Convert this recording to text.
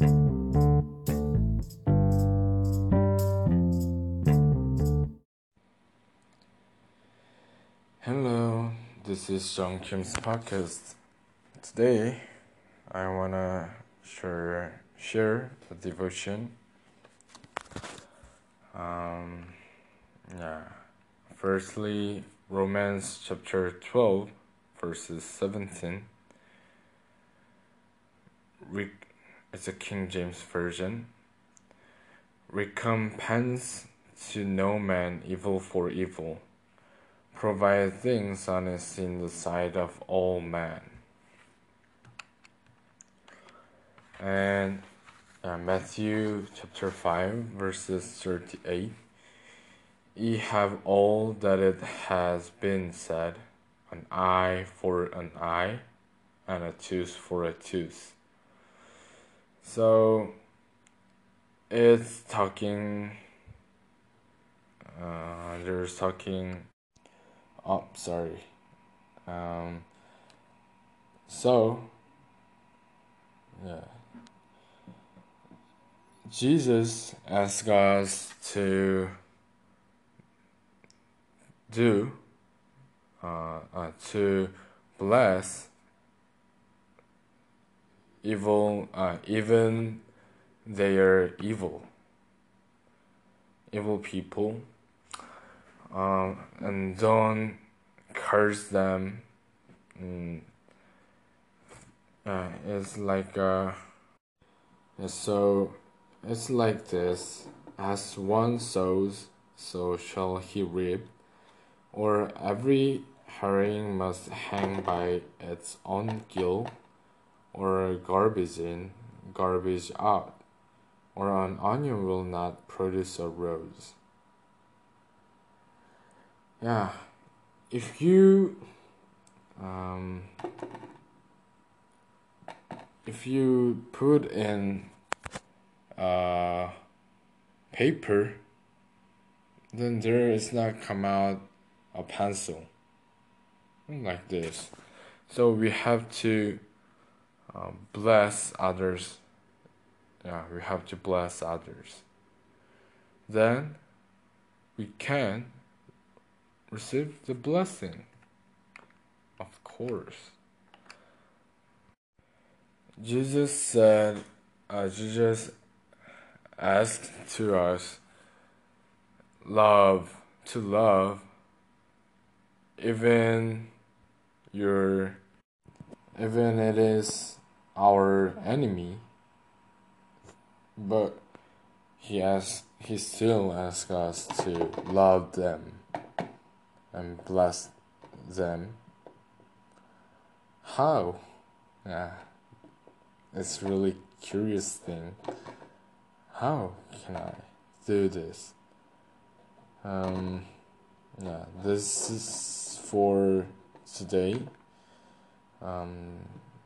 Hello, this is John Kim's podcast. Today, I wanna share share a devotion. Um, yeah. Firstly, Romans chapter twelve, verses seventeen. It's a King James version. Recompense to no man evil for evil provide things honest in the sight of all men. And uh, Matthew chapter 5, verses 38 Ye have all that it has been said, an eye for an eye, and a tooth for a tooth. So it's talking, uh, there's talking Oh, sorry. Um, so, yeah. Jesus asked us to do, uh, uh, to bless evil, uh, even they are evil, evil people. Um, and don't curse them. Mm. Uh, it's like uh, so it's like this. As one sows so shall he reap. Or every herring must hang by its own gill or garbage in garbage out or an onion will not produce a rose. Yeah if you um, if you put in uh, paper then there is not come out a pencil like this. So we have to uh, bless others yeah we have to bless others then we can receive the blessing. Of course. Jesus said, uh, Jesus asked to us, love, to love, even your, even it is our enemy, but he asks, he still asks us to love them and bless them. How? Yeah, it's really curious thing. How can I do this? Um, yeah, this is for today. Um,